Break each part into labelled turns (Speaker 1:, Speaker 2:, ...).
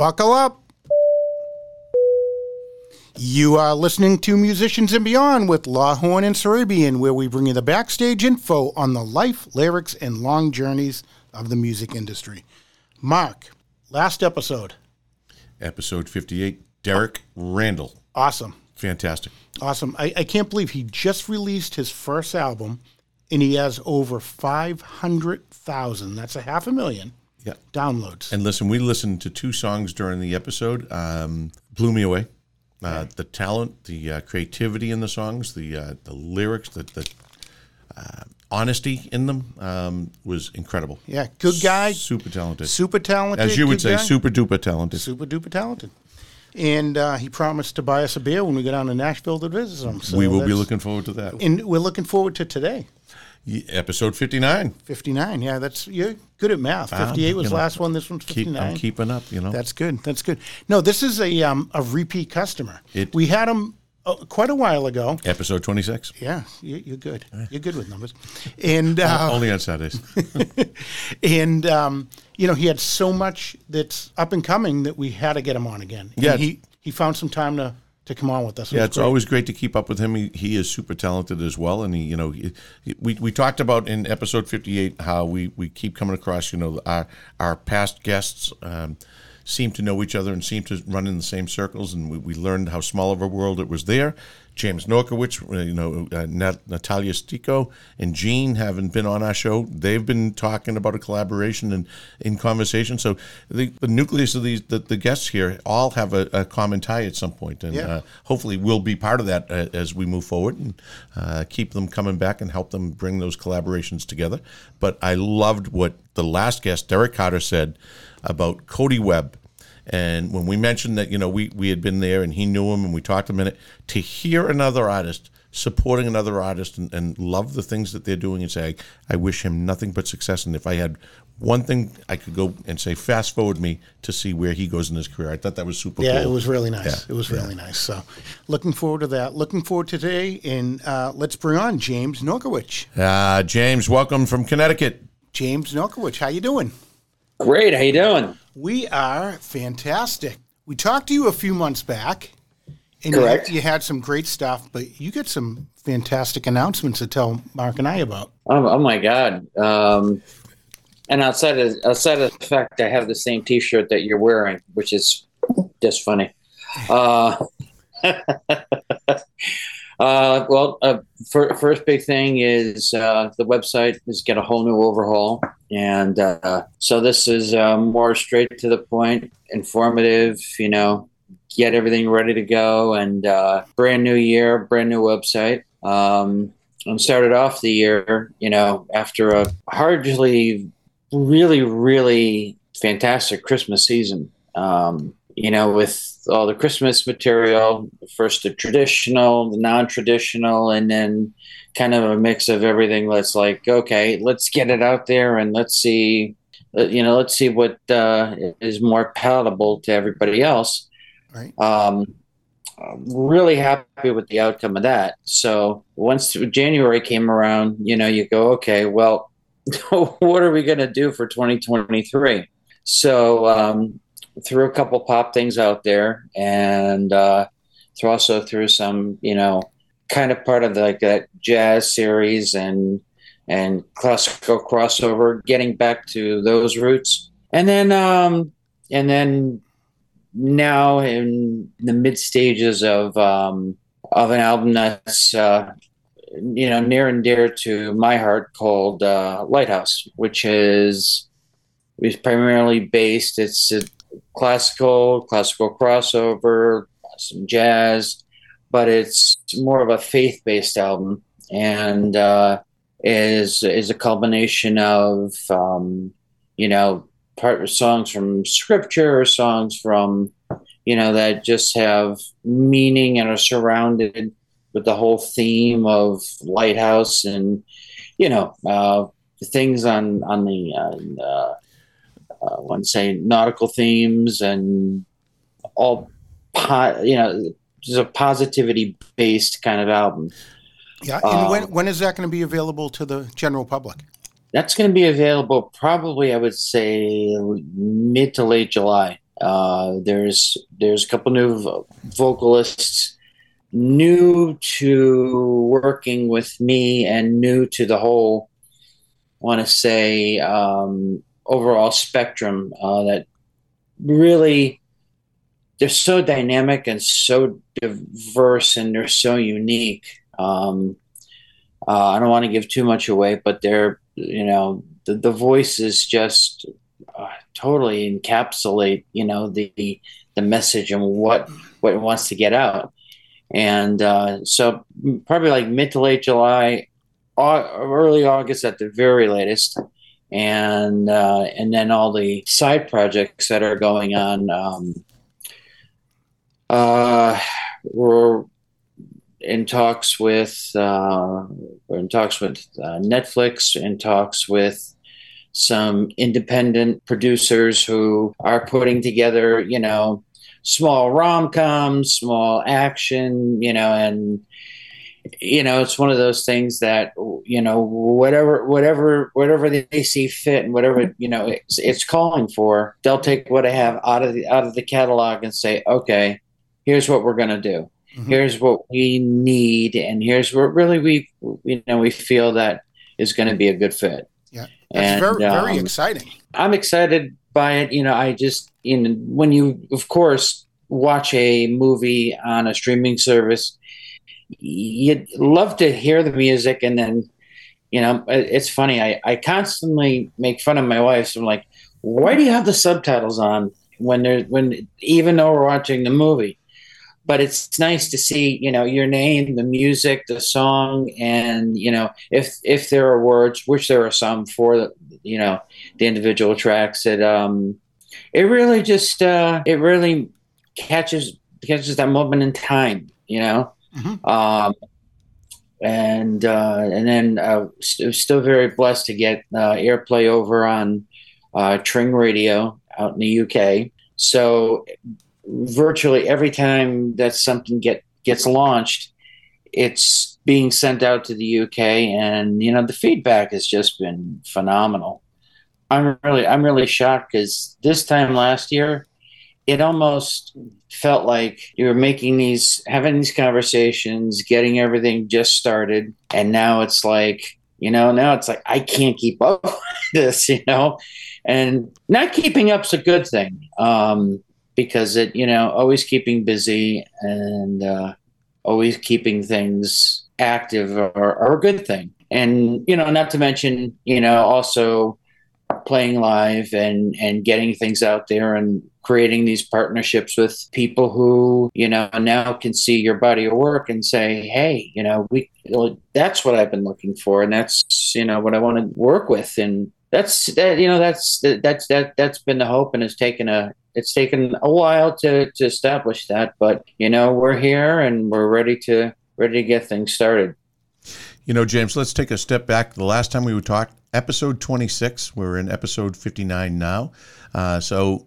Speaker 1: Buckle up. You are listening to Musicians and Beyond with Lawhorn and Cerebian, where we bring you the backstage info on the life, lyrics, and long journeys of the music industry. Mark, last episode.
Speaker 2: Episode 58, Derek Randall.
Speaker 1: Awesome.
Speaker 2: Fantastic.
Speaker 1: Awesome. I, I can't believe he just released his first album and he has over 500,000. That's a half a million
Speaker 2: Yeah.
Speaker 1: downloads.
Speaker 2: And listen, we listened to two songs during the episode. Um, blew me away. Uh, the talent, the uh, creativity in the songs, the uh, the lyrics, the, the uh, honesty in them um, was incredible.
Speaker 1: yeah, good guy,
Speaker 2: Super talented.
Speaker 1: super talented.
Speaker 2: As you would say,
Speaker 1: guy.
Speaker 2: super duper talented.
Speaker 1: super duper talented. And uh, he promised to buy us a beer when we go down to Nashville to visit him. So
Speaker 2: we will be looking forward to that.
Speaker 1: And we're looking forward to today.
Speaker 2: Episode 59.
Speaker 1: 59. Yeah, that's you're good at math. 58 was
Speaker 2: you know,
Speaker 1: last one. This one's
Speaker 2: Keep,
Speaker 1: 59.
Speaker 2: I'm keeping up, you know.
Speaker 1: That's good. That's good. No, this is a um, a repeat customer.
Speaker 2: It-
Speaker 1: we had him uh, quite a while ago.
Speaker 2: Episode 26.
Speaker 1: Yeah, you, you're good. You're good with numbers. And uh,
Speaker 2: Only on Saturdays.
Speaker 1: and um, you know he had so much that's up and coming that we had to get him on again. And
Speaker 2: Yeah.
Speaker 1: he he found some time to to come on with us. It
Speaker 2: Yeah, it's
Speaker 1: great.
Speaker 2: always great to keep up with him. He, he is super talented as well, and he, you know, he, we, we talked about in episode fifty eight how we, we keep coming across, you know, our our past guests um, seem to know each other and seem to run in the same circles, and we, we learned how small of a world it was there. James Norkawich, uh, you know, uh, Nat, Natalia Stico and Gene haven't been on our show. They've been talking about a collaboration and in conversation. So the, the nucleus of these the, the guests here all have a, a common tie at some point, and
Speaker 1: Yeah.
Speaker 2: uh, hopefully we'll be part of that uh, as we move forward and uh, keep them coming back and help them bring those collaborations together. But I loved what the last guest, Derek Carter, said about Cody Webb. And when we mentioned that, you know, we, we had been there and he knew him and we talked a minute, to hear another artist supporting another artist and, and love the things that they're doing and say, I wish him nothing but success. And if I had one thing I could go and say, fast forward me to see where he goes in his career, I thought that was super
Speaker 1: Yeah,
Speaker 2: cool.
Speaker 1: it was really nice.
Speaker 2: Yeah,
Speaker 1: It was really nice. So, looking forward to that. Looking forward to today, and uh, let's bring on James Norkawich.
Speaker 2: Uh, James, welcome from Connecticut.
Speaker 1: James Norkawich, how you doing?
Speaker 3: Great. How you doing?
Speaker 1: We are fantastic. We talked to you a few months back, and you-
Speaker 3: Correct.
Speaker 1: You, had some great stuff, but you get some fantastic announcements to tell Mark and I about.
Speaker 3: Oh, oh my God. Um, and outside of outside of the fact I have the same T-shirt that you're wearing, which is just funny. Uh, uh, well, uh, fir- first big thing is uh, the website is get a whole new overhaul, and uh, so this is uh, more straight to the point, informative. You know, get everything ready to go, and uh, brand new year, brand new website. Um, and started off the year, you know, after a hardly, really, really fantastic Christmas season. Um, you know, with all the Christmas material, first the traditional, the non-traditional, and then kind of a mix of everything. Let's like, okay, let's get it out there and let's see, uh, you know, let's see what uh, is more palatable to everybody else.
Speaker 1: Right.
Speaker 3: Um, I'm really happy with the outcome of that. So once January came around, you know, you go, okay, well, what are we going to do for 2023? So um, threw a couple pop things out there, and uh, threw also threw some, you know, kind of part of the, like that jazz series and and classical crossover, getting back to those roots, and then um, and then now in the mid stages of um, of an album that's uh, you know near and dear to my heart called uh, Lighthouse, which is is primarily based. It's a classical, classical crossover, some jazz, but it's more of a faith based album and uh, is is a culmination of um, you know part songs from scripture, or songs from you know that just have meaning and are surrounded with the whole theme of lighthouse and you know uh, things on on the uh, uh, one say nautical themes and all you know it's a positivity based kind of album.
Speaker 1: Yeah. And when,
Speaker 3: Um,
Speaker 1: when is that going to be available to the general public?
Speaker 3: That's going to be available probably, I would say, mid to late July. Uh, there's there's a couple new vocalists new to working with me and new to the whole want to say um, overall spectrum uh, that really they're so dynamic and so diverse and they're so unique um, uh, i don't want to give too much away but they're you know the, the voices just uh, totally encapsulate you know the the message and what what it wants to get out and uh, so probably like mid to late July, early August at the very latest, and uh, and then all the side projects that are going on. Um, uh, we're in talks with uh, we're in talks with uh, Netflix, in talks with some independent producers who are putting together, you know, small rom coms, small action, you know, and you know it's one of those things that you know whatever whatever whatever they see fit and whatever you know it's, it's calling for they'll take what i have out of the out of the catalog and say okay here's what we're going to do. Mm-hmm. here's what we need and here's what really we you know we feel that is going to be a good fit.
Speaker 1: Yeah. That's and, very very um, exciting.
Speaker 3: I'm excited by it. You know, I just in when you of course watch a movie on a streaming service, you'd love to hear the music and then you know it's funny i, I constantly make fun of my wife. So i'm like why do you have the subtitles on when there's when even though we're watching the movie but it's nice to see you know your name the music the song and you know if if there are words which there are some for the you know the individual tracks it um it really just uh it really catches catches that moment in time you know mm-hmm. um and uh and then uh st- still very blessed to get uh airplay over on uh tring radio out in the uk so virtually every time that something get gets launched, it's being sent out to the UK, and you know the feedback has just been phenomenal. I'm really I'm really shocked because this time last year, it almost felt like you were making these having these conversations, getting everything just started, and now it's like you know now it's like I can't keep up with this, you know, and not keeping up's a good thing. Um, because it you know always keeping busy and uh, always keeping things active are, are a good thing. And you know not to mention you know also playing live and and getting things out there and creating these partnerships with people who you know now can see your body of work and say hey you know we that's what i've been looking for and that's you know what i want to work with. And that's that you know that's that, that's that that's been the hope and has taken a it's taken a while to to establish that but you know we're here and we're ready to ready to get things started
Speaker 2: you know james let's take a step back the last time we were talking episode 26 we're in episode 59 now uh, so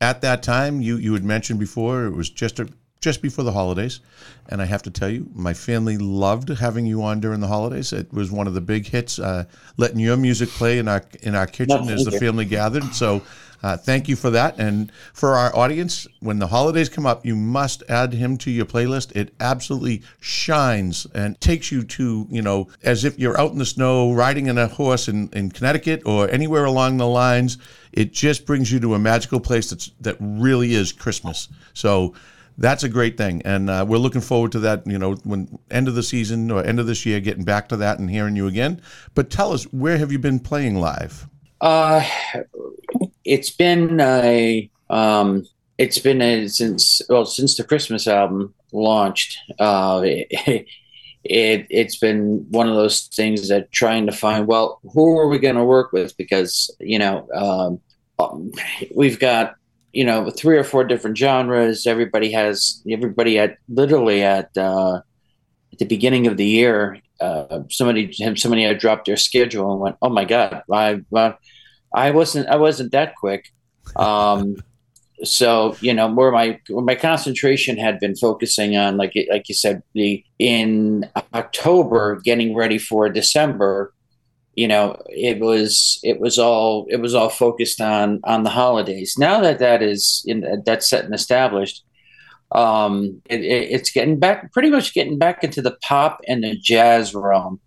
Speaker 2: at that time you you had mentioned before it was just a just before the holidays. And I have to tell you, my family loved having you on during the holidays. It was one of the big hits, uh, letting your music play in our in our kitchen no, as the you. family gathered. So. Uh, thank you for that. And for our audience, when the holidays come up, you must add him to your playlist. It absolutely shines and takes you to, you know, as if you're out in the snow riding in a horse in, in Connecticut or anywhere along the lines. It just brings you to a magical place that's, that really is Christmas. So that's a great thing, and uh, we're looking forward to that. You know, when end of the season or end of this year, getting back to that and hearing you again. But tell us, where have you been playing live?
Speaker 3: Uh, it's been a um, it's been a, since well since the Christmas album launched. Uh, it, it it's been one of those things that trying to find well who are we going to work with because you know um, we've got you know three or four different genres. Everybody has everybody at literally at uh, at the beginning of the year. Uh, somebody somebody had dropped their schedule and went, "Oh my god, I I wasn't I wasn't that quick." Um, so you know where my where my concentration had been focusing on like like you said the in October getting ready for December you know it was it was all it was all focused on on the holidays now that that is in that's set and established um it, it's getting back pretty much getting back into the pop and the jazz realm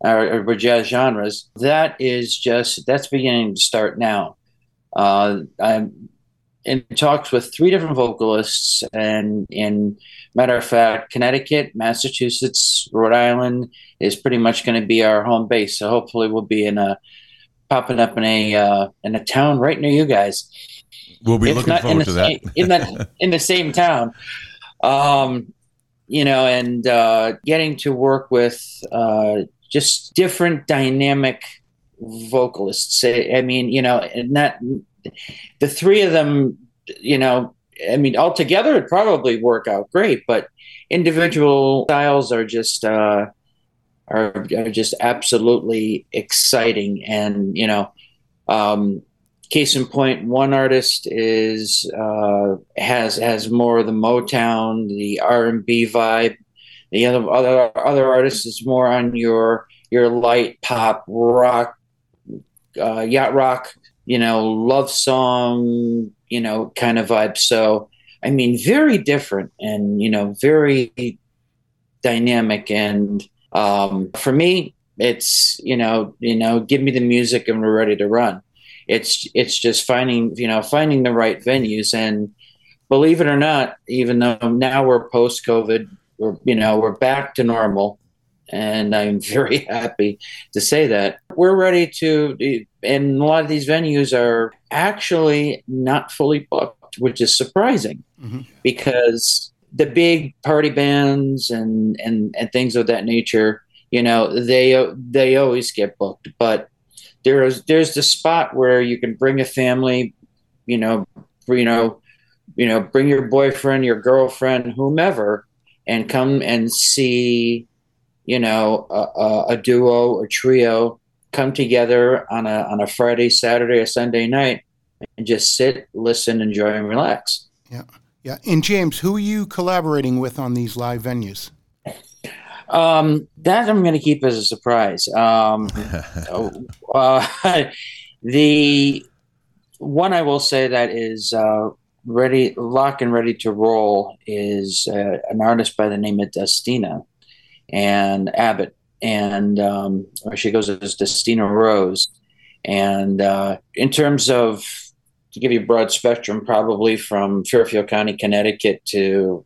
Speaker 3: or, or jazz genres that is just that's beginning to start now. Uh i'm in talks with three different vocalists and in matter of fact connecticut massachusetts rhode island is pretty much going to be our home base. So hopefully we'll be in a popping up in a uh, in a town right near you guys.
Speaker 2: We'll be if looking forward to
Speaker 3: same,
Speaker 2: that
Speaker 3: in the in the same town. Um you know and uh getting to work with uh just different dynamic vocalists i mean you know that the three of them, you know, I mean, altogether it'd probably work out great, but individual styles are just uh, are, are just absolutely exciting. And you know, um, case in point, one artist is uh, has has more of the Motown, the R and B vibe. The other other other artist is more on your your light pop rock, uh, yacht rock you know, love song, you know, kind of vibe. So, I mean, very different and, you know, very dynamic. And um, for me, it's, you know, you know, give me the music and we're ready to run. It's, it's just finding, you know, finding the right venues. And believe it or not, even though now we're post COVID, we're, you know, we're back to normal and I'm very happy to say that we're ready to. And a lot of these venues are actually not fully booked, which is surprising mm-hmm. because the big party bands and, and and things of that nature, you know, they they always get booked. But there's there's the spot where you can bring a family, you know, you know, you know, bring your boyfriend, your girlfriend, whomever, and come and see you know, a, a duo or trio come together on a on a Friday, Saturday, or Sunday night and just sit, listen, enjoy, and relax.
Speaker 1: Yeah, yeah. And James, who are you collaborating with on these live venues?
Speaker 3: Um, that I'm going to keep as a surprise. Um, uh, the one I will say that is uh, ready, lock and ready to roll is uh, an artist by the name of Destina and Abbott, and um, she goes as Destina Rose. And uh, in terms of to give you a broad spectrum, probably from Fairfield County, Connecticut to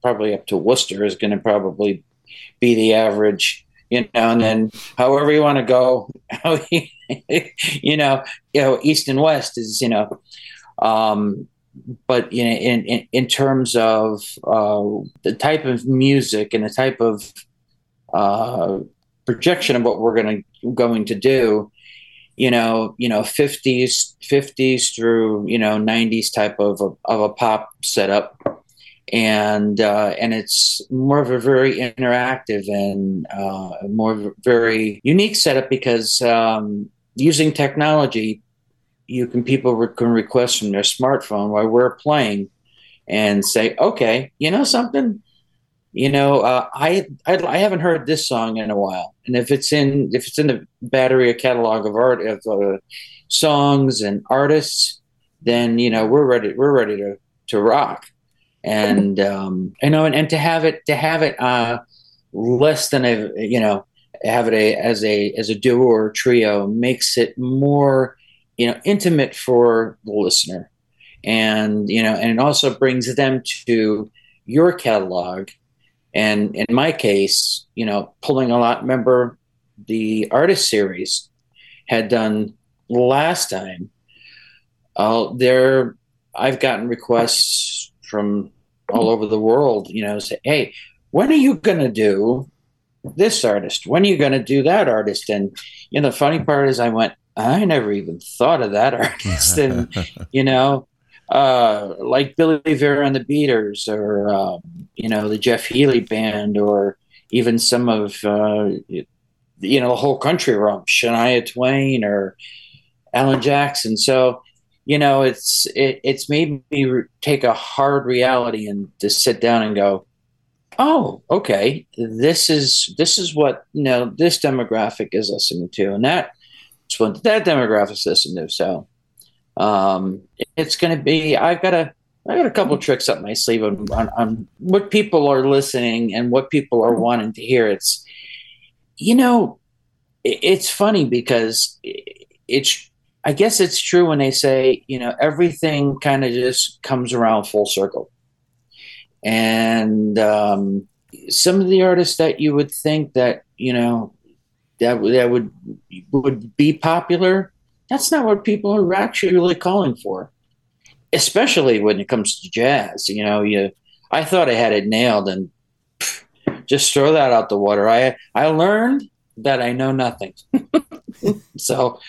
Speaker 3: probably up to Worcester is going to probably be the average, you know. And then however you want to go, you know, you know, east and west is you know. Um, but you know, in, in, in terms of uh, the type of music and the type of uh, projection of what we're going to going to do you know you know 50s 50s through you know 90s type of a, of a pop setup. And uh, and it's more of a very interactive and uh, more very unique setup because um, using technology you can people re- can request from their smartphone while we're playing and say okay you know something? You know, uh, I, I, I haven't heard this song in a while, and if it's in if it's in the battery or catalog of art of uh, songs and artists, then you know we're ready we're ready to to rock, and um, you know, and, and to have it to have it uh, less than a you know have it a, as a as a duo or a trio makes it more you know intimate for the listener, and you know, and it also brings them to your catalog and in my case, you know, pulling a lot, remember the artist series had done last time. Uh, there, I've gotten requests from all over the world, you know, say, hey, when are you going to do this artist? When are you going to do that artist? And, you know, the funny part is I went, I never even thought of that artist. and, you know, uh, like Billy Vera and the Beaters, or um, you know the Jeff Healey band, or even some of uh, you know the whole country rump, Shania Twain or Alan Jackson. So you know it's it, it's made me re- take a hard reality and just sit down and go, oh, okay, this is this is what you know this demographic is listening to, and that that demographic listen to. So um, it's going to be. I've got a I got a couple tricks up my sleeve on, on, on what people are listening and what people are wanting to hear. It's you know, it, it's funny because it's I guess it's true when they say, you know, everything kind of just comes around full circle. And um, some of the artists that you would think that, you know, that, that would would be popular, that's not what people are actually really calling for. Especially when it comes to jazz. You know, you I thought I had it nailed and pff, just throw that out the water. I I learned that I know nothing. so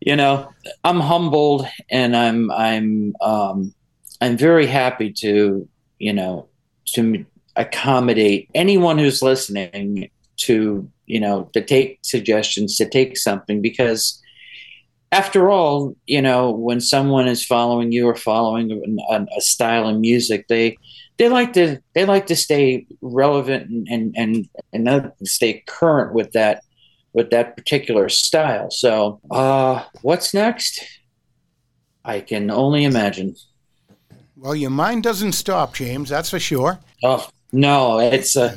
Speaker 3: you know, I'm humbled and I'm I'm um, I'm very happy to you know to accommodate anyone who's listening to you know to take suggestions to take something because after all you know when someone is following you or following a, a style of music they they like to they like to stay relevant and and and, and stay current with that with that particular style. So, uh, what's next? I can only imagine.
Speaker 1: Well, your mind doesn't stop, James. That's for sure.
Speaker 3: Oh no, it's a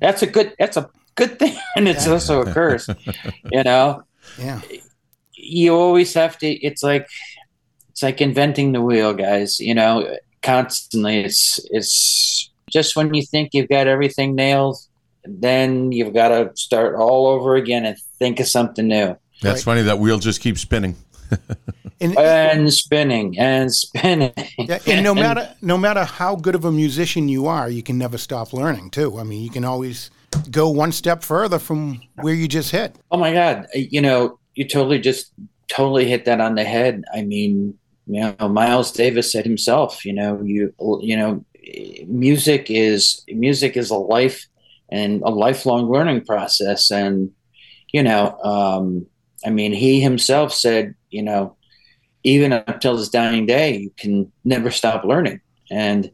Speaker 3: that's a good that's a good thing, and it's yeah. also a curse. you know.
Speaker 1: Yeah.
Speaker 3: You always have to. It's like it's like inventing the wheel, guys. You know, constantly. It's it's just when you think you've got everything nailed, then you've got to start all over again and think of something new.
Speaker 2: That's right. funny. That wheel just keeps spinning.
Speaker 3: and, and, spinning and spinning.
Speaker 1: Yeah, and no matter no matter how good of a musician you are, you can never stop learning too. I mean, you can always go one step further from where you just hit.
Speaker 3: Oh my God! You know, you totally just totally hit that on the head. I mean, you know, Miles Davis said himself. You know, you you know, music is music is a life and a lifelong learning process. And, you know, um, I mean, he himself said, you know, even until his dying day, you can never stop learning. And,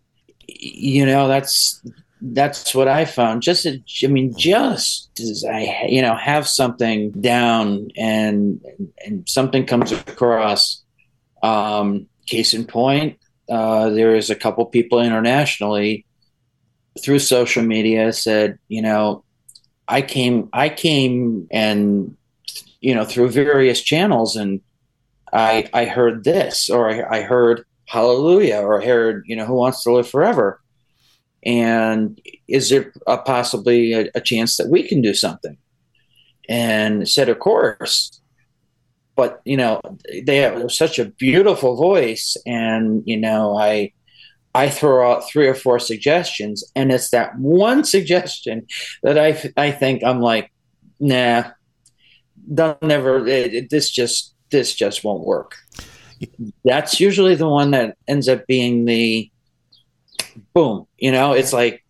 Speaker 3: you know, that's, that's what I found. Just, I mean, just as I, you know, have something down and, and something comes across, um, case in point, uh, there is a couple people internationally through social media said, you know, I came, I came and, you know, through various channels and I, I heard this, or I, I heard hallelujah, or I heard, you know, who wants to live forever. And is there a, possibly a, a chance that we can do something? And said, of course but you know they have such a beautiful voice and you know i I throw out three or four suggestions, and it's that one suggestion that I I think I'm like, nah, don't never. It, it, this just this just won't work. That's usually the one that ends up being the boom. You know, it's like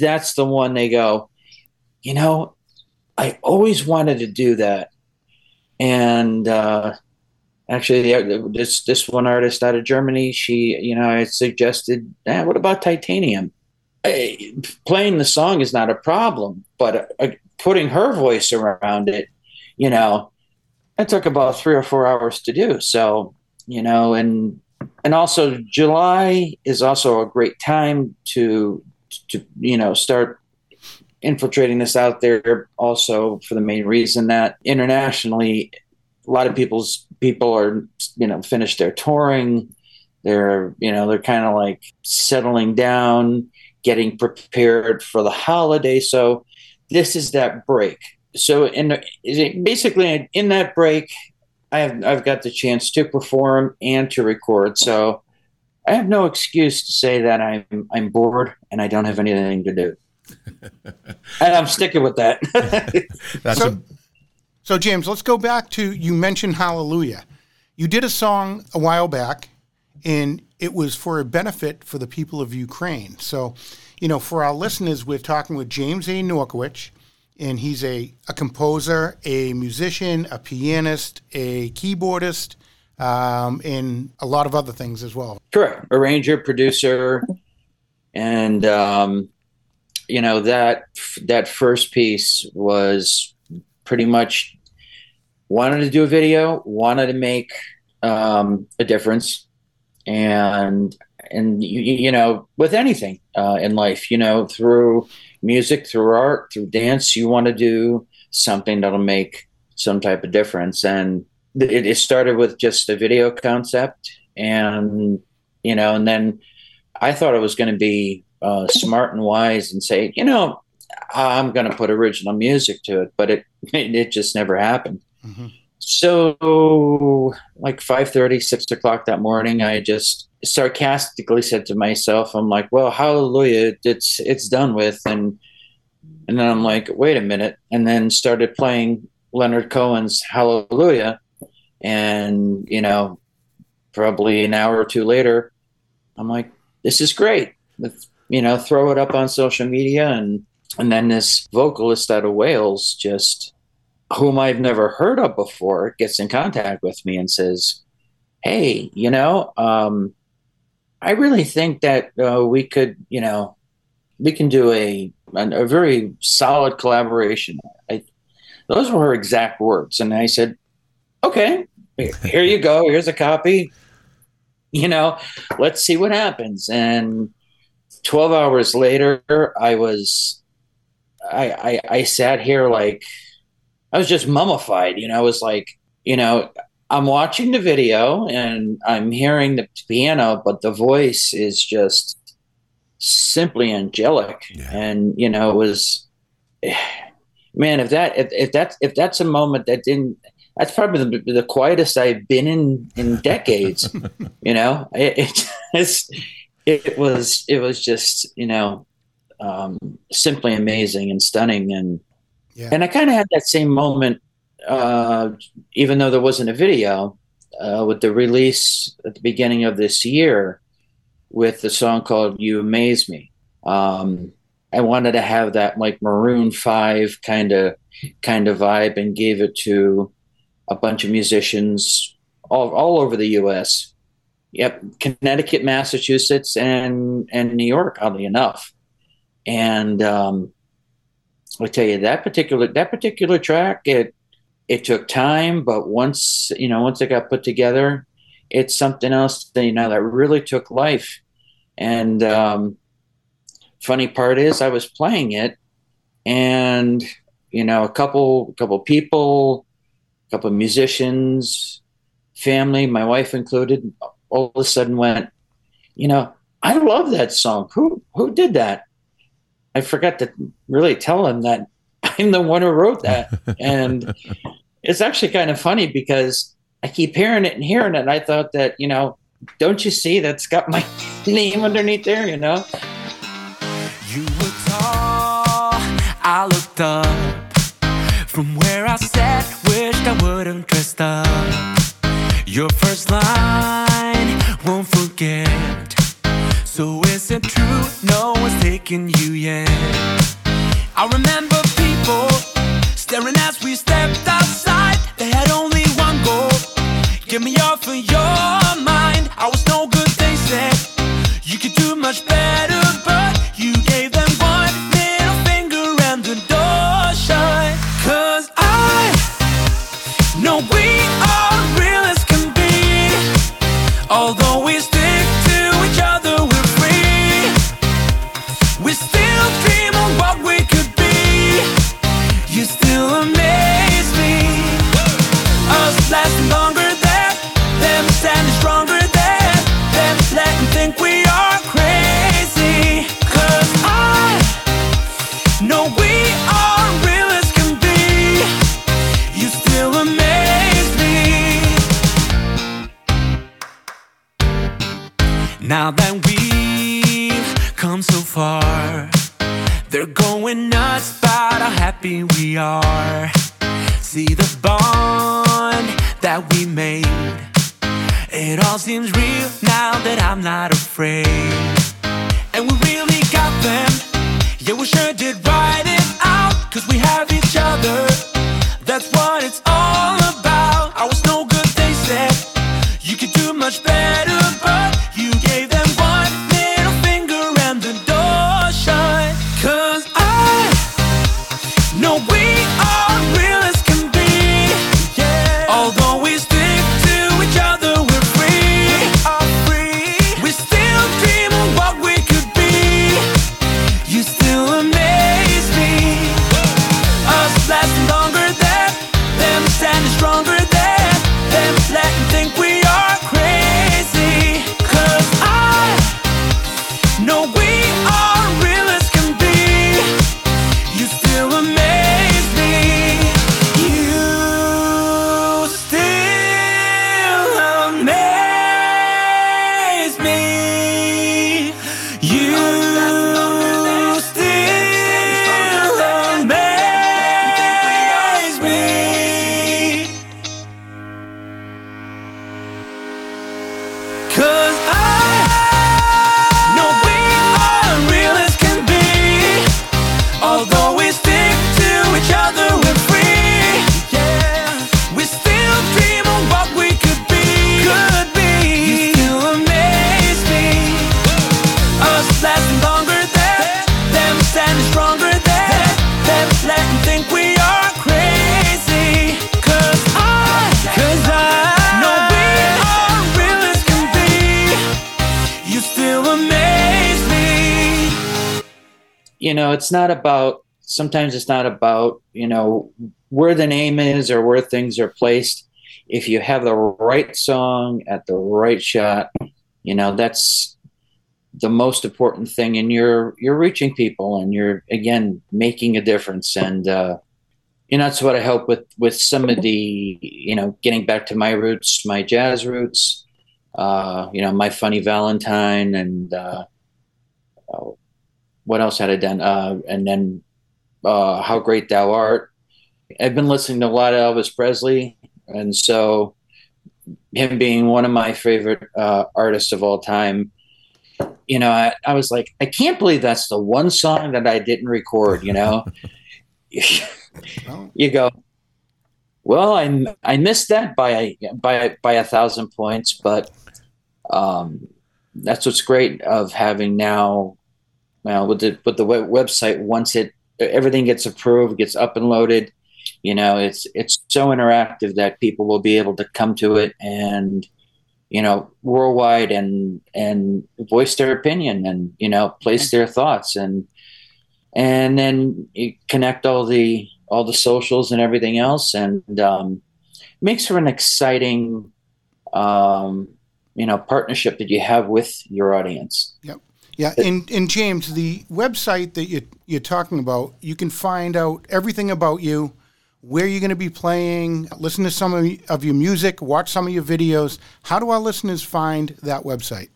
Speaker 3: that's the one they go. You know, I always wanted to do that, and uh, actually this this one artist out of Germany, she you know I suggested, eh, what about titanium? playing the song is not a problem, but uh, putting her voice around it, you know, it took about three or four hours to do. So you know, and and also July is also a great time to to you know start infiltrating this out there also for the main reason that internationally a lot of people's people are you know finished their touring. They're you know they're kind of like settling down getting prepared for the holiday. So this is that break. So in basically in that break I have I've got the chance to perform and to record so I have no excuse to say that I'm I'm bored and I don't have anything to do and I'm sticking with that
Speaker 1: That's so, a- so James let's go back to you mentioned hallelujah you did a song a while back, and it was for a benefit for the people of Ukraine. So, you know, for our listeners, we're talking with James A. Norkawich, and he's a, a composer, a musician, a pianist, a keyboardist, um, and a lot of other things as well.
Speaker 3: Correct. Arranger, producer, and um, you know that that first piece was pretty much wanted to do a video, wanted to make um, a difference, and and you, you know with anything uh, in life, you know through music, through art, through dance, you want to do something that'll make some type of difference. And it, it started with just a video concept, and you know, and then I thought it was going to be uh, smart and wise and say, you know, I'm going to put original music to it, but it it just never happened. Mm-hmm. So, like 5:30, 6 o'clock that morning, I just sarcastically said to myself, "I'm like, well, hallelujah, it's it's done with," and and then I'm like, wait a minute, and then started playing Leonard Cohen's Hallelujah, and you know, probably an hour or two later, I'm like, this is great. Let's, you know, throw it up on social media. And and then this vocalist out of Wales just whom I've never heard of before gets in contact with me and says, Hey, you know, um, I really think that uh, we could, you know, we can do a, a, very solid collaboration. I, those were her exact words. And I said, okay, here you go. Here's a copy. You know, let's see what happens. And 12 hours later, I was, I, I, I sat here like, I was just mummified. You know, I was like, you know, I'm watching the video and I'm hearing the piano, but the voice is just simply angelic. Yeah. And you know, it was man, if that if, if that's if that's a moment that didn't that's probably the, the quietest I've been in in decades. you know, it, it just it was it was just you know um, simply amazing and stunning and yeah. And I kind of had that same moment, uh, even though there wasn't a video, uh, with the release at the beginning of this year with the song called You Amaze Me. Um, I wanted to have that like Maroon 5 kind of kind of vibe and gave it to a bunch of musicians all, all over the US. Yep, Connecticut, Massachusetts, and and New York, oddly enough. And um, I tell you that particular that particular track it it took time, but once you know once it got put together, it's something else that you know that really took life. And um, funny part is, I was playing it, and you know a couple couple people, a couple musicians, family, my wife included, all of a sudden went, you know, I love that song. Who who did that? I forgot to really tell him that I'm the one who wrote that. and it's actually kind of funny because I keep hearing it and hearing it. And I thought that, you know, don't you see that's got my name underneath there, you know? You were tall, I looked up. From where I sat, wished I wouldn't dressed up. Your first line, won't forget. So is it true? No one's taking you yet. I remember people staring as we stepped outside. Get me off of your mind. I was no good, they said. You could do much better, but you gave them one little finger and the door shut. Cause I know we are real as can be. Although we Now it's not about, sometimes it's not about, you know, where the name is or where things are placed. If you have the right song at the right shot, you know, that's the most important thing and you're you're reaching people and you're again making a difference and uh you know that's what i hope with with some of the you know getting back to my roots my jazz roots uh you know my funny valentine and uh what else had i done uh and then uh how great thou art i've been listening to a lot of elvis presley and so him being one of my favorite uh artists of all time you know, I, I was like, I can't believe that's the one song that I didn't record, you know? you go, well, I, I missed that by, by, by a thousand points, but um, that's what's great of having now, well, with the, with the website, once it, everything gets approved, gets up and loaded, you know, it's, it's so interactive that people will be able to come to it and, you know worldwide and and voice their opinion and you know place their thoughts and and then you connect all the all the socials and everything else and um, makes for an exciting um, you know partnership that you have with your audience.
Speaker 1: Yep yeah and, and james the website that you, you're talking about you can find out everything about you where you're going to be playing, listen to some of your music, watch some of your videos. How do our listeners find that website?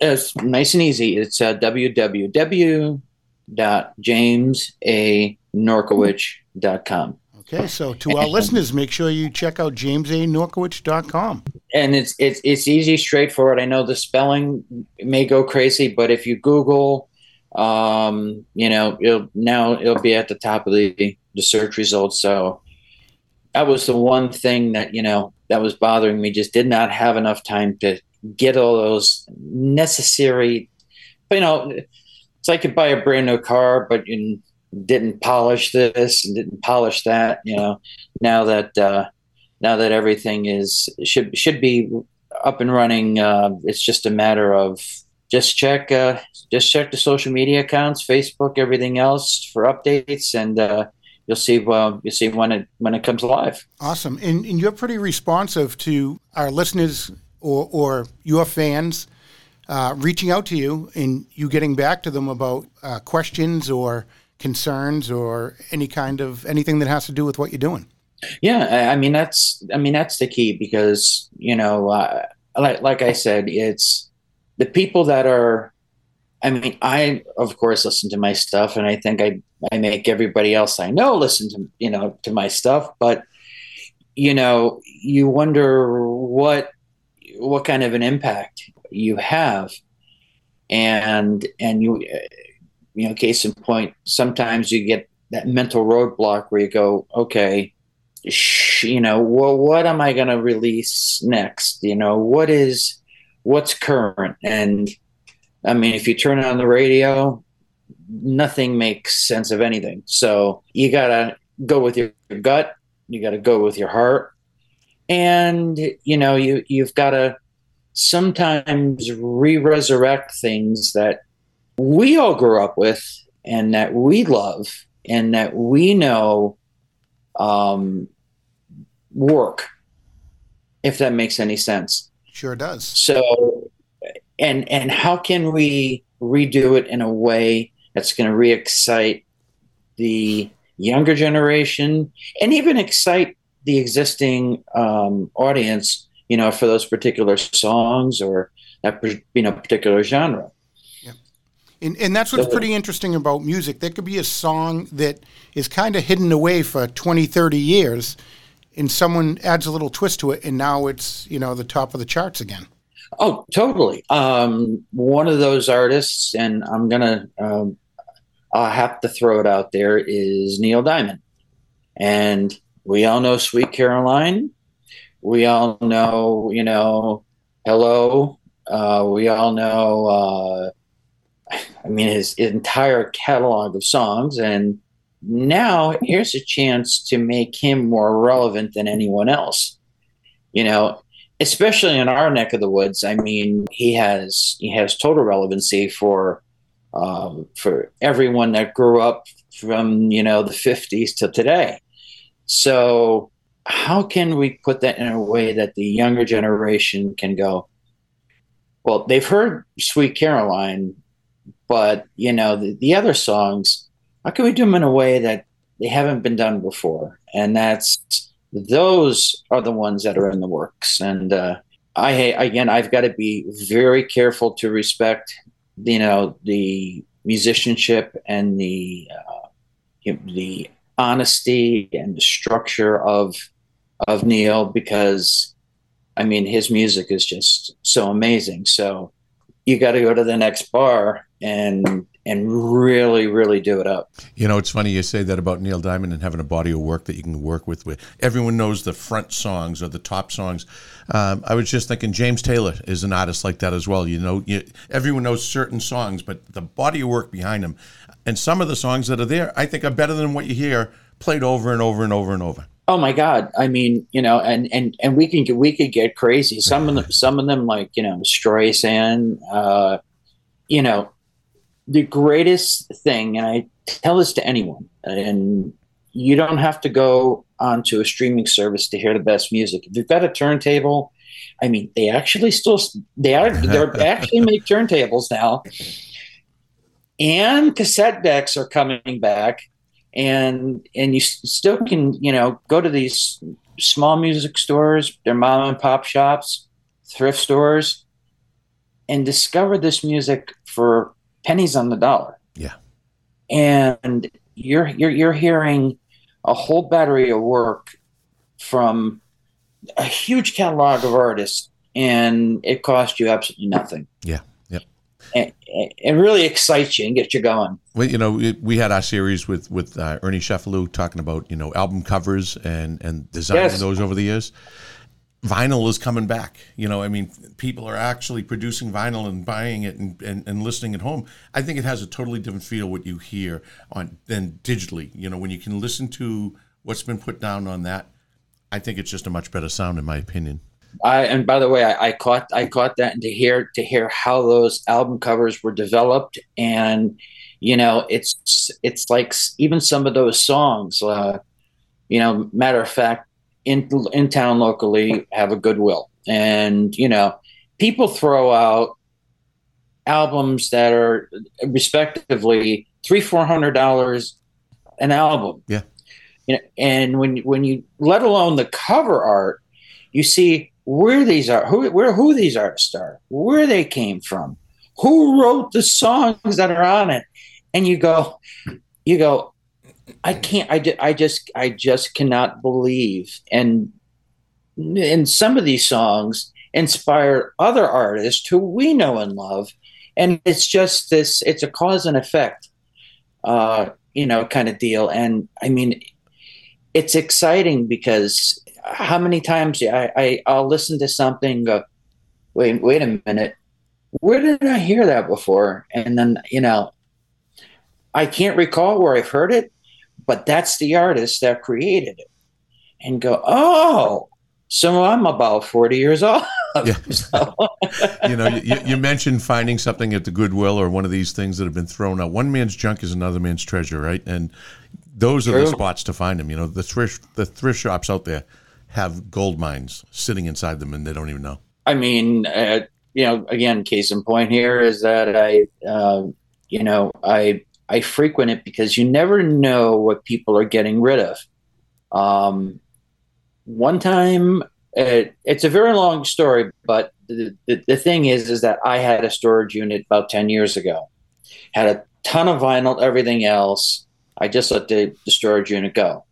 Speaker 3: It's nice and easy. It's uh, www.jamesanorkawich.com.
Speaker 1: Okay, so to our listeners, make sure you check out jamesanorkawich.com.
Speaker 3: And it's it's it's easy, straightforward. I know the spelling may go crazy, but if you Google, um, you know, it'll now it'll be at the top of the the search results. So that was the one thing that, you know, that was bothering me. Just did not have enough time to get all those necessary, but, you know, it's like you buy a brand new car, but you didn't polish this and didn't polish that, you know, now that, uh, now that everything is should should be up and running, uh, it's just a matter of just check uh, just check the social media accounts, Facebook, everything else for updates, and uh, you'll see uh, you'll see when it when it comes live.
Speaker 1: Awesome, and, and you're pretty responsive to our listeners or or your fans uh, reaching out to you and you getting back to them about uh, questions or concerns or any kind of anything that has to do with what you're doing.
Speaker 3: Yeah, I mean that's I mean that's the key because you know uh, like like I said, it's the people that are I mean, I of course listen to my stuff, and I think I I make everybody else I know listen to you know to my stuff. But you know, you wonder what what kind of an impact you have, and and you you know, case in point, sometimes you get that mental roadblock where you go, okay, sh- you know, well, what am I going to release next? You know, what is what's current and I mean, if you turn on the radio, nothing makes sense of anything. So you got to go with your gut, you got to go with your heart. And you know, you you've got to sometimes re-resurrect things that we all grew up with and that we love and that we know um, work if that makes any sense
Speaker 1: sure does
Speaker 3: so and and how can we redo it in a way that's going to re-excite the younger generation and even excite the existing um, audience you know for those particular songs or that you know particular genre.
Speaker 1: And, and that's what's pretty interesting about music there could be a song that is kind of hidden away for 20 30 years and someone adds a little twist to it and now it's you know the top of the charts again
Speaker 3: Oh, totally. Um, one of those artists, and I'm gonna, um, I'll have to throw it out there, is Neil Diamond, and we all know "Sweet Caroline." We all know, you know, "Hello." Uh, we all know. Uh, I mean, his, entire catalog of songs, and now here's a chance to make him more relevant than anyone else. You know, especially in our neck of the woods. I mean, he has he has total relevancy for um, for everyone that grew up from you know the 50s to today. So how can we put that in a way that the younger generation can go? Well, they've heard "Sweet Caroline," but you know the, the other songs. How can we do them in a way that they haven't been done before? And that's those are the ones that are in the works. And uh, I again, I've got to be very careful to respect, you know, the musicianship and the uh, you know, the honesty and the structure of of Neil because I mean his music is just so amazing. So you got to go to the next bar and and really, really do it up.
Speaker 2: You know, it's funny you say that about Neil Diamond and having a body of work that you can work with. With everyone knows the front songs or the top songs. Um, I was just thinking James Taylor is an artist like that as well. You know, you, everyone knows certain songs, but the body of work behind them, and some of the songs that are there, I think are better than what you hear played over and over and over and over.
Speaker 3: Oh my God! I mean, you know, and and and we can get we could get crazy. Some of them, some of them, like you know, Streisand. Uh, you know, the greatest thing, and I tell this to anyone, and you don't have to go onto a streaming service to hear the best music. If you've got a turntable, I mean, they actually still they are they're actually make turntables now, and cassette decks are coming back, and and you still can you know go to these small music stores, their mom and pop shops, thrift stores, and discover this music for pennies on the dollar.
Speaker 2: Yeah.
Speaker 3: And you're you're you're hearing a whole battery of work from a huge catalog of artists and it costs you absolutely nothing.
Speaker 2: Yeah.
Speaker 3: And it really excites you and gets you going.
Speaker 2: Well, you know, we had our series with with uh, Ernie Sheffield talking about you know album covers and and designing yes. those over the years vinyl is coming back. You know, I mean, people are actually producing vinyl and buying it and, and, and listening at home. I think it has a totally different feel what you hear on than digitally. You know, when you can listen to what's been put down on that, I think it's just a much better sound, in my opinion.
Speaker 3: I, and by the way, I, I, caught I caught that and to hear to hear how those album covers were developed, and you know, it's it's like even some of those songs. Uh, you know, matter of fact, in in town locally have a goodwill, and you know, people throw out albums that are respectively three four hundred dollars an album.
Speaker 2: Yeah.
Speaker 3: You know, and when when you let alone the cover art, you see where these are who where who these artists are, where they came from, who wrote the songs that are on it, and you go, you go, I can't. I, I just I just cannot believe and and some of these songs inspire other artists who we know and love, and it's just this. It's a cause and effect, uh, you know, kind of deal. And I mean, it's exciting because how many times I, I I'll listen to something. Go, wait, wait a minute. Where did I hear that before? And then you know, I can't recall where I've heard it, but that's the artist that created it and go oh so i'm about 40 years old yeah.
Speaker 2: So. you know you, you, mentioned finding something at the goodwill or one of these things that have been thrown out one man's junk is another man's treasure right and those are the spots to find them you know the thrift the thrift shops out there have gold mines sitting inside them and they don't even know
Speaker 3: i mean uh, you know again case in point here is that i uh, you know i I frequent it because you never know what people are getting rid of. Um, one time, it, it's a very long story, but the, the, the thing is, is that I had a storage unit about 10 years ago, had a ton of vinyl, everything else. I just let the, the storage unit go.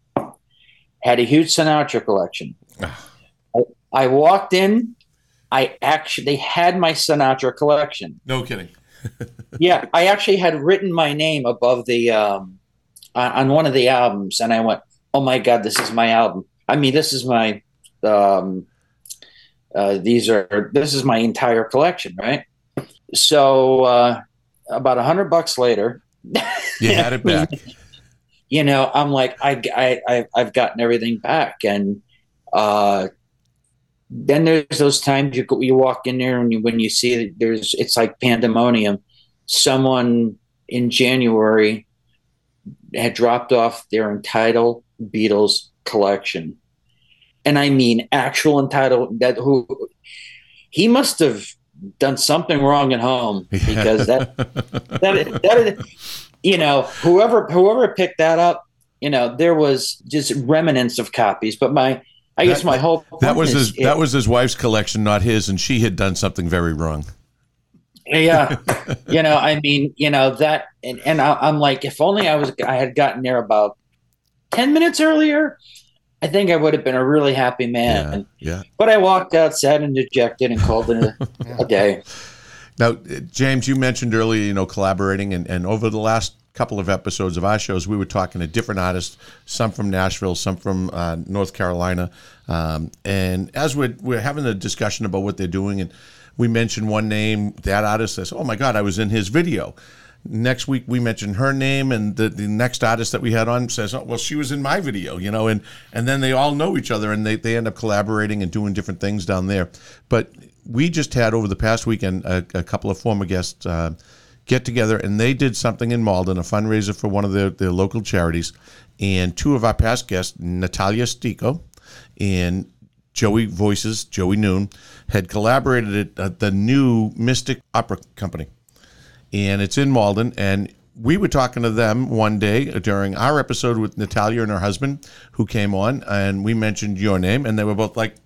Speaker 3: Had a huge Sinatra collection. I, I walked in, I actually they had my Sinatra collection.
Speaker 2: No kidding
Speaker 3: yeah, I actually had written my name above the um, on one of the albums, and I went, "Oh my god, this is my album." I mean, this is my um, uh, these are this is my entire collection, right? So uh, about a hundred bucks later,
Speaker 2: you had it back.
Speaker 3: You know, I'm like, I, I, I've gotten everything back, and uh, then there's those times you you walk in there and you, when you see there's it's like pandemonium. Someone in January had dropped off their entitled Beatles collection. And I mean actual entitled that who he must have done something wrong at home because that that that you know whoever whoever picked that up you know there was just remnants of copies but my I guess my whole
Speaker 2: that was his it, that was his wife's collection not his and she had done something very wrong
Speaker 3: yeah you know I mean you know that and, and I, I'm like if only I was I had gotten there about 10 minutes earlier I think I would have been a really happy man.
Speaker 2: Yeah. yeah.
Speaker 3: But I walked out sad and dejected and called it a, a day.
Speaker 2: Now, James, you mentioned earlier, you know, collaborating, and, and over the last couple of episodes of our shows, we were talking to different artists, some from Nashville, some from uh, North Carolina. Um, and as we're, we're having a discussion about what they're doing, and we mentioned one name, that artist says, Oh my God, I was in his video next week we mentioned her name and the, the next artist that we had on says oh well she was in my video you know and and then they all know each other and they, they end up collaborating and doing different things down there but we just had over the past weekend a, a couple of former guests uh, get together and they did something in Malden a fundraiser for one of their, their local charities and two of our past guests Natalia Stico and Joey Voices Joey Noon had collaborated at the new Mystic Opera Company and it's in Malden. And we were talking to them one day during our episode with Natalia and her husband, who came on, and we mentioned your name, and they were both like,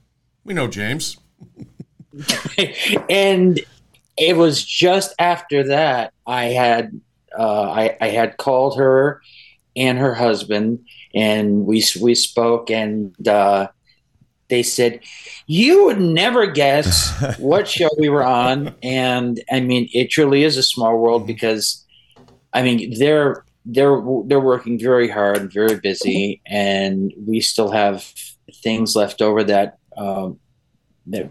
Speaker 2: "We know James."
Speaker 3: and it was just after that I had uh, I, I had called her and her husband, and we we spoke, and uh, they said, You would never guess what show we were on. And I mean, it truly is a small world because I mean, they're they're they're working very hard, very busy, and we still have things left over that um, that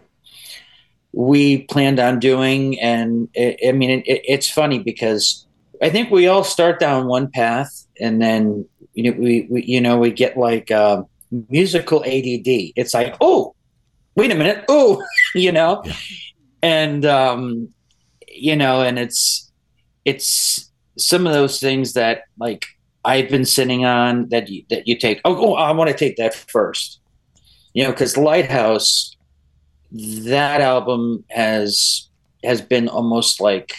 Speaker 3: we planned on doing. And it, I mean, it, it's funny because I think we all start down one path, and then you know we, we you know we get like. Uh, musical ADD. It's like, oh, wait a minute, oh, you know, yeah. and um, you know, and it's it's some of those things that like I've been sitting on that you, that you take. Oh, oh I want to take that first, you know, because Lighthouse, that album has has been almost like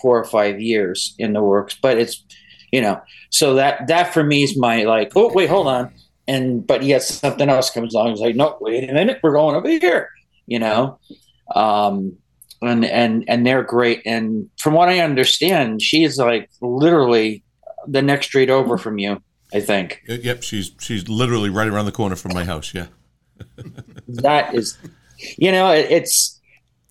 Speaker 3: four or five years in the works, but it's you know, so that that for me is my like, oh wait, hold on and but yet something else comes along. It's like, no, wait a minute, we're going over here, you know. Um, and and and they're great. And from what I understand, she's like literally the next street over from you. I think.
Speaker 2: Yep, she's she's literally right around the corner from my house. Yeah.
Speaker 3: that is, you know, it, it's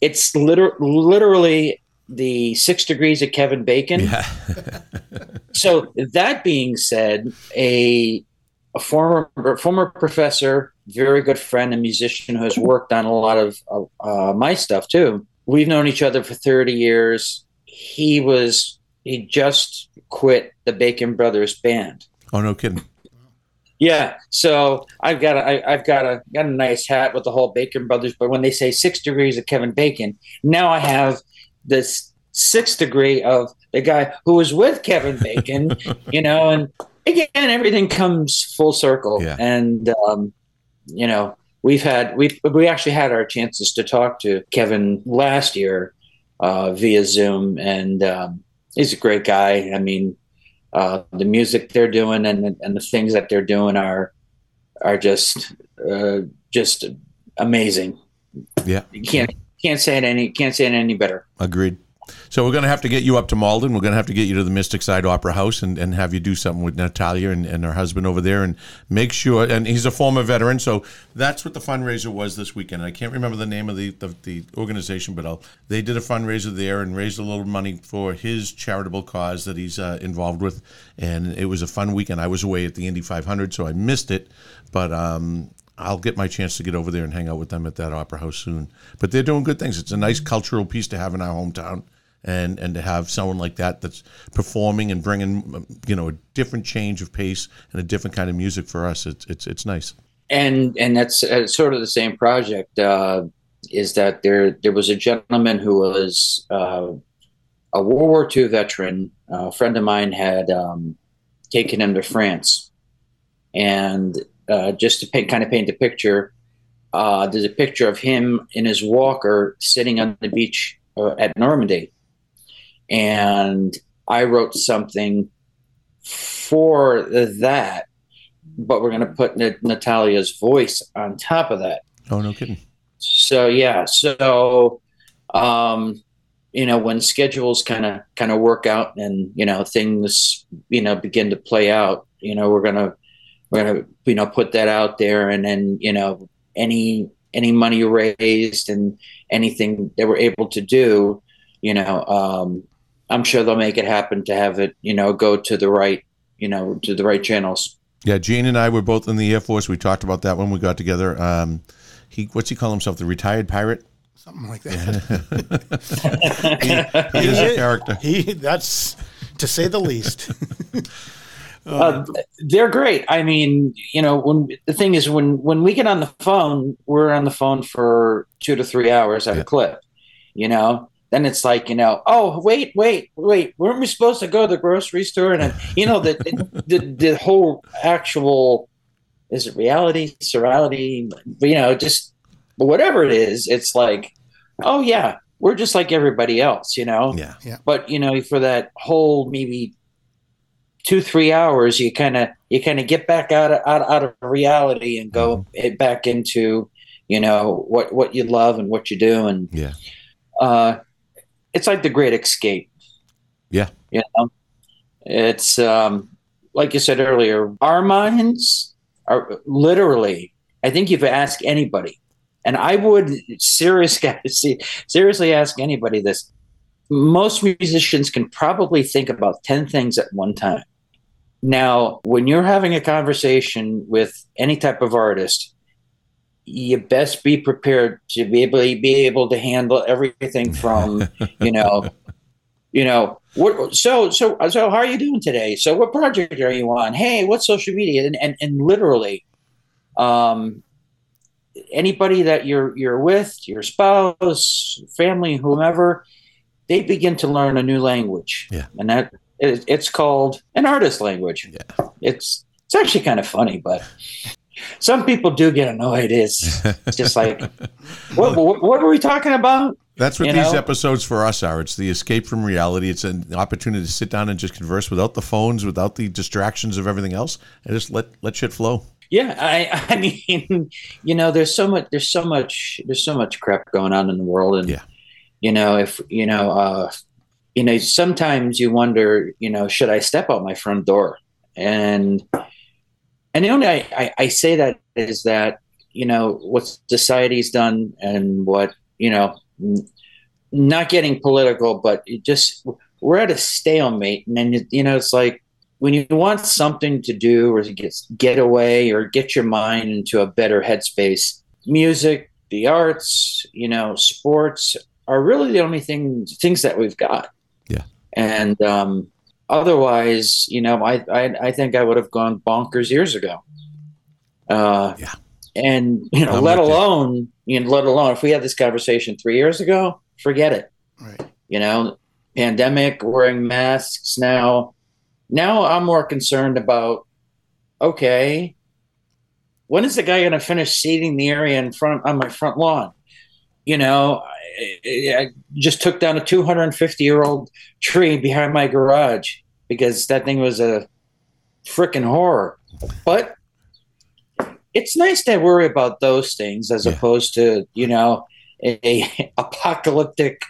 Speaker 3: it's liter- literally the six degrees of Kevin Bacon. Yeah. so that being said, a a former former professor, very good friend and musician who has worked on a lot of uh, my stuff too. We've known each other for 30 years. He was he just quit the Bacon Brothers band.
Speaker 2: Oh no kidding.
Speaker 3: Yeah, so I've got a, I, I've got a got a nice hat with the whole Bacon Brothers. But when they say six degrees of Kevin Bacon, now I have this sixth degree of the guy who was with Kevin Bacon, you know, and again, everything comes full circle. Yeah. And, um, you know, we've had, we we actually had our chances to talk to Kevin last year uh, via Zoom. And um, he's a great guy. I mean, uh, the music they're doing and, and the things that they're doing are, are just, uh, just amazing.
Speaker 2: Yeah.
Speaker 3: You can't, can't say it any, can't say it any better.
Speaker 2: Agreed. So we're going to have to get you up to Malden. We're going to have to get you to the Mystic Side Opera House and, and have you do something with Natalia and, and her husband over there and make sure. And he's a former veteran, so that's what the fundraiser was this weekend. I can't remember the name of the the, the organization, but I'll, they did a fundraiser there and raised a little money for his charitable cause that he's uh, involved with. And it was a fun weekend. I was away at the Indy 500, so I missed it, but um, I'll get my chance to get over there and hang out with them at that opera house soon. But they're doing good things. It's a nice cultural piece to have in our hometown and and to have someone like that that's performing and bringing you know a different change of pace and a different kind of music for us it's it's it's nice
Speaker 3: and and that's uh, sort of the same project uh, is that there there was a gentleman who was uh, a World War II veteran. a friend of mine had um, taken him to France, and uh, just to paint, kind of paint the picture, uh, there's a picture of him in his walker sitting on the beach uh, at Normandy, and I wrote something for that, but we're going to put Natalia's voice on top of that.
Speaker 2: Oh, no kidding.
Speaker 3: So yeah, so um, you know when schedules kind of kind of work out and you know things you know begin to play out, you know we're gonna we're gonna you know put that out there, and then you know any any money raised and anything that we're able to do, you know, um, I'm sure they'll make it happen to have it, you know, go to the right, you know, to the right channels.
Speaker 2: Yeah, Gene and I were both in the Air Force. We talked about that when we got together. Um, he, what's he call himself? The retired pirate?
Speaker 1: Something like that.
Speaker 2: he, he is a character.
Speaker 1: He, that's to say the least.
Speaker 3: Uh, they're great. I mean, you know, when the thing is, when when we get on the phone, we're on the phone for two to three hours at yeah. a clip. You know, then it's like you know oh wait wait wait weren't we supposed to go to the grocery store? And you know the the, the whole actual is it reality surreality you know just whatever it is it's like oh yeah we're just like everybody else you know?
Speaker 2: Yeah. Yeah.
Speaker 3: But you know for that whole maybe two three hours you kind of you kind of get back out of out, out of reality and go mm-hmm. back into you know what what you love and what you do and
Speaker 2: yeah.
Speaker 3: uh it's like the Great Escape.
Speaker 2: Yeah,
Speaker 3: you know, it's um, like you said earlier. Our minds are literally. I think if you ask anybody, and I would seriously seriously ask anybody this. Most musicians can probably think about ten things at one time. Now, when you're having a conversation with any type of artist, you best be prepared to be able to be able to handle everything from you know you know what so so so how are you doing today? So what project are you on? Hey what social media? And and, and literally um anybody that you're you're with your spouse family whomever they begin to learn a new language.
Speaker 2: Yeah.
Speaker 3: And that it, it's called an artist language.
Speaker 2: Yeah.
Speaker 3: It's it's actually kind of funny but some people do get annoyed. It's, just like, what, what, what, are we talking about?
Speaker 2: That's what you these know? episodes for us are. It's the escape from reality. It's an opportunity to sit down and just converse without the phones, without the distractions of everything else, and just let let shit flow.
Speaker 3: Yeah, I, I mean, you know, there's so much, there's so much, there's so much crap going on in the world, and
Speaker 2: yeah.
Speaker 3: you know, if you know, uh, you know, sometimes you wonder, you know, should I step out my front door? And and the only I, I, I say that is that you know what society's done and what you know not getting political but just we're at a stalemate. And then you know it's like when you want something to do or to get get away or get your mind into a better headspace music the arts you know sports are really the only things things that we've got.
Speaker 2: Yeah.
Speaker 3: And um otherwise, you know, I, I, I think I would have gone bonkers years ago. Uh,
Speaker 2: yeah.
Speaker 3: And you know, I'm let alone you. know, let alone if we had this conversation three years ago, forget it.
Speaker 1: Right.
Speaker 3: You know, pandemic, wearing masks now. Now I'm more concerned about okay, when is the guy going to finish seeding the area in front on my front lawn? You know, I just took down a 250 year old tree behind my garage because that thing was a freaking horror. But it's nice to worry about those things as yeah. opposed to you know a, a apocalyptic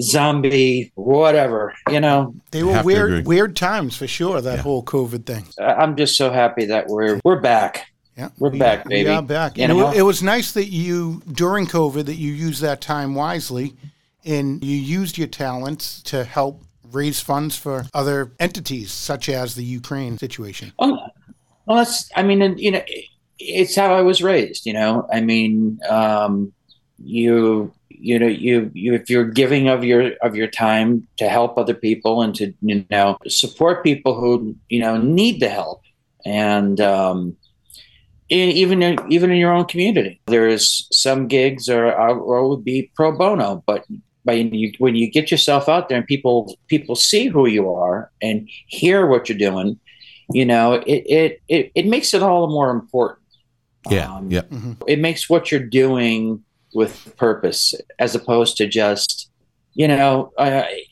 Speaker 3: zombie whatever you know
Speaker 1: they were weird weird times for sure that yeah. whole covid thing
Speaker 3: i'm just so happy that we're we're back
Speaker 1: yeah,
Speaker 3: we're we back, baby.
Speaker 1: We are back. You and know? it, was nice that you, during COVID, that you used that time wisely, and you used your talents to help raise funds for other entities, such as the Ukraine situation.
Speaker 3: Oh, well, that's. I mean, you know, it's how I was raised. You know, I mean, um, you you know you, you if you're giving of your of your time to help other people and to you know support people who you know need the help and um, in, even in, even in your own community. There's some gigs or are would be pro bono, but by you, when you get yourself out there and people people see who you are and hear what you're doing, you know, it it it, it makes it all the more important.
Speaker 2: Yeah,
Speaker 3: Um,
Speaker 2: yeah.
Speaker 3: It makes what you're doing with purpose as opposed to just, you know, I,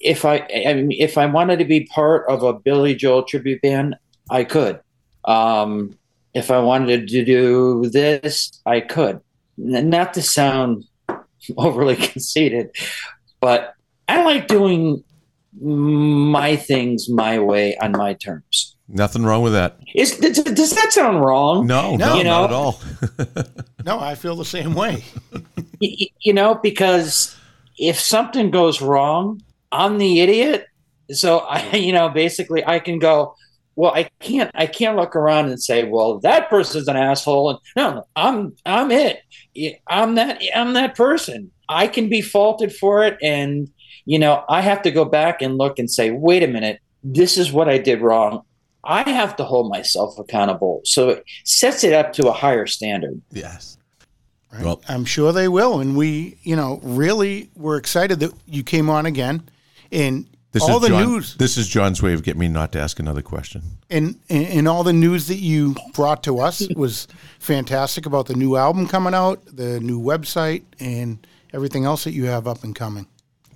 Speaker 3: if I, I mean, if I wanted to be part of a Billy Joel tribute band, I could. Um, if I wanted to do this, I could. Not to sound overly conceited, but I like doing my things my way on my terms.
Speaker 2: Nothing wrong with that.
Speaker 3: Is does, does that sound wrong?
Speaker 2: No,
Speaker 1: No.
Speaker 2: no,
Speaker 3: You
Speaker 2: not at all.
Speaker 1: No, I feel the same way.
Speaker 3: Y- y- you know, because if something goes wrong, I'm the idiot. So I, you know, basically I can go, well, I can't, I can't look around and say, well, that person's an asshole. And no, no, I'm, I'm it. i'm that, I'm that person. I can be faulted for it. And, you know, I have to go back and look and say, wait a minute, this is what I did wrong. I have to hold myself accountable. So it sets it up to a higher standard.
Speaker 2: yes.
Speaker 1: Right?
Speaker 2: Well-
Speaker 1: I'm sure they will. And we, you know, really were excited that you came on again. And
Speaker 2: This
Speaker 1: all
Speaker 2: is
Speaker 1: the
Speaker 2: John,
Speaker 1: news
Speaker 2: This is John's way of getting me not to ask another question.
Speaker 1: and, and and all the news that you brought to us was fantastic about the new album coming out, the new website, and everything else that you have up and coming.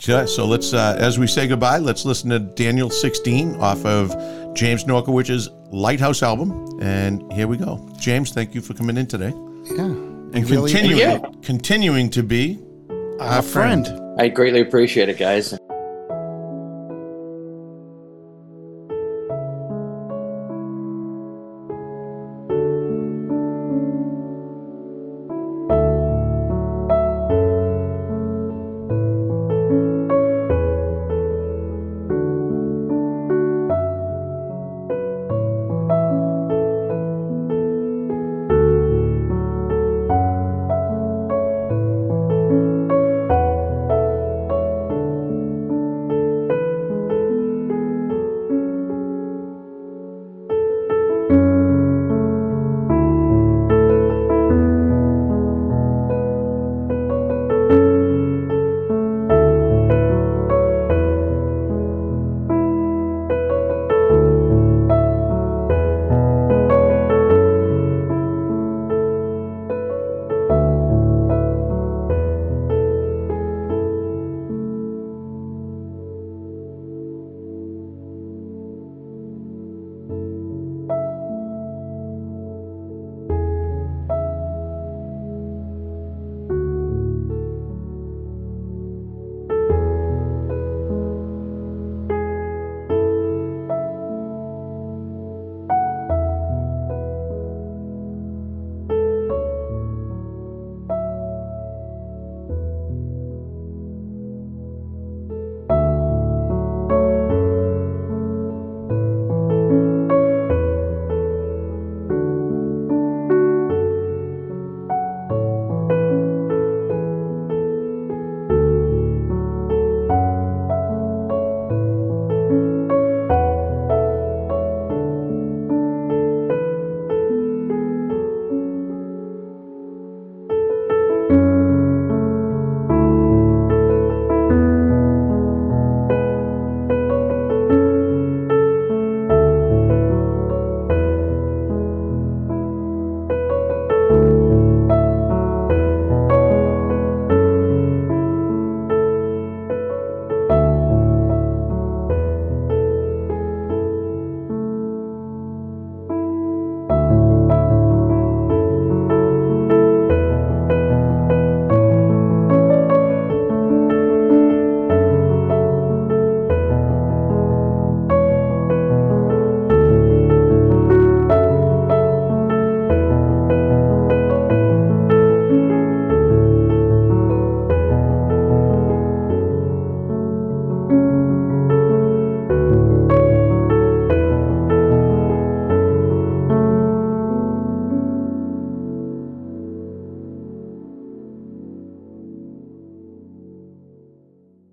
Speaker 2: Yeah, so let's, uh, as we say goodbye, let's listen to Daniel 16 off of James Norkawich's Lighthouse album. And here we go. James, thank you for coming in today.
Speaker 1: Yeah.
Speaker 2: And
Speaker 1: Really-
Speaker 2: continuing,
Speaker 3: Yeah.
Speaker 2: continuing to be
Speaker 1: Our friend.
Speaker 3: I greatly appreciate it, guys.